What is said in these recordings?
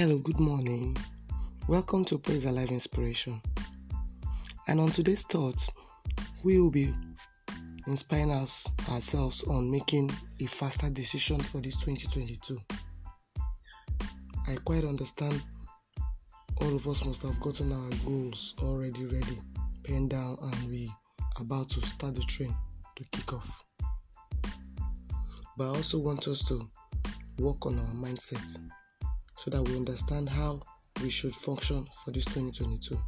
Hello, good morning. Welcome to Praise Alive Inspiration. And on today's thought, we will be inspiring us, ourselves on making a faster decision for this 2022. I quite understand all of us must have gotten our goals already ready, penned down, and we about to start the train to kick off. But I also want us to work on our mindset so that we understand how we should function for this 2022.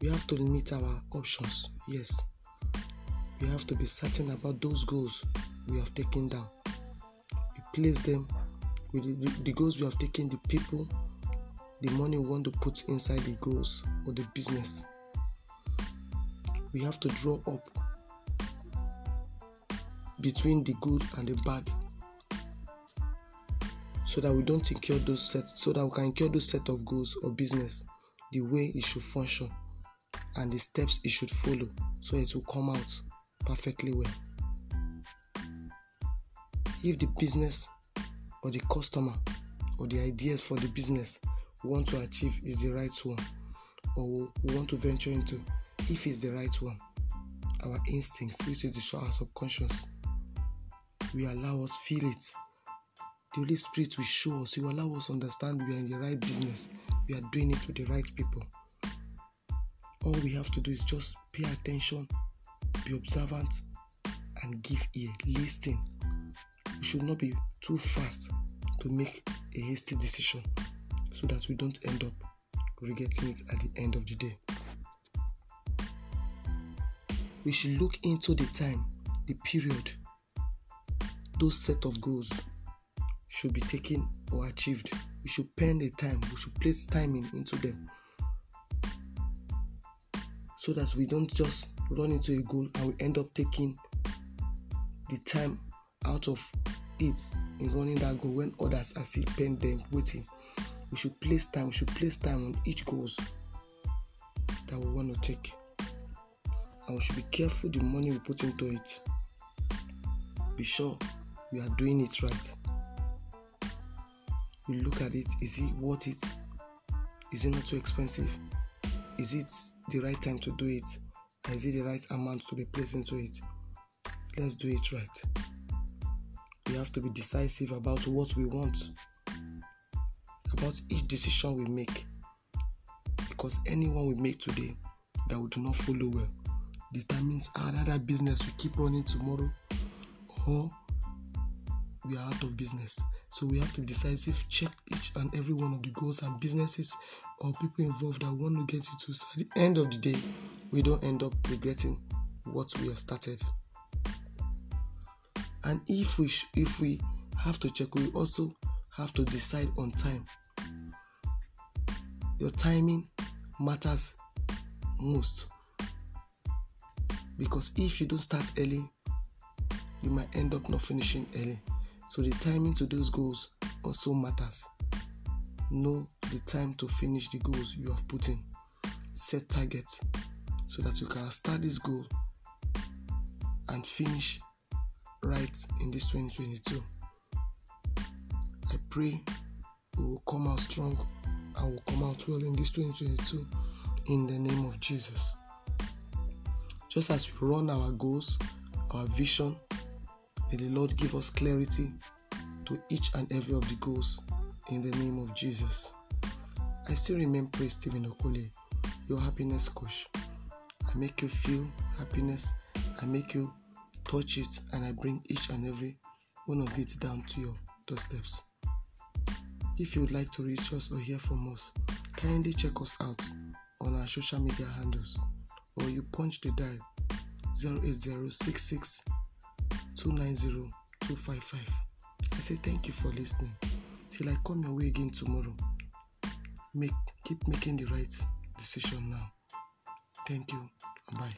We have to limit our options, yes. We have to be certain about those goals we have taken down. We place them with the, the goals we have taken, the people, the money we want to put inside the goals or the business. We have to draw up between the good and the bad so that we don't incur those set so that we can incur those set of goals or business the way it should function and the steps it should follow so it will come out perfectly well. If the business or the customer or the ideas for the business we want to achieve is the right one or we want to venture into if it's the right one our instincts which is the our subconscious we allow us feel it the Holy Spirit will show us, He will allow us understand we are in the right business, we are doing it with the right people. All we have to do is just pay attention, be observant, and give ear, listen. We should not be too fast to make a hasty decision so that we don't end up regretting it at the end of the day. We should look into the time, the period, those set of goals should be taken or achieved. We should pen the time, we should place timing into them so that we don't just run into a goal and we end up taking the time out of it in running that goal when others are still pen them waiting. We should place time, we should place time on each goals that we want to take. And we should be careful the money we put into it. Be sure we are doing it right we look at it is it worth it? Is it not too expensive? Is it the right time to do it? And is it the right amount to be placed into it? Let's do it right. We have to be decisive about what we want about each decision we make. Because anyone we make today that we do not follow well determines our other business we keep running tomorrow or we are out of business so we have to decisive check each and every one of the goals and businesses or people involved that want to get into. So at the end of the day, we don't end up regretting what we have started. And if we sh- if we have to check, we also have to decide on time. Your timing matters most because if you don't start early, you might end up not finishing early. So the timing to those goals also matters. Know the time to finish the goals you have put in. Set targets so that you can start this goal and finish right in this 2022. I pray we will come out strong and will come out well in this 2022 in the name of Jesus. Just as we run our goals, our vision, May the Lord give us clarity to each and every of the goals in the name of Jesus. I still remain Praise Stephen Okole, your happiness coach. I make you feel happiness, I make you touch it, and I bring each and every one of it down to your doorsteps. If you would like to reach us or hear from us, kindly check us out on our social media handles or you punch the dial 08066 290 255. I say thank you for listening. Till I come your way again tomorrow. Make keep making the right decision now. Thank you bye.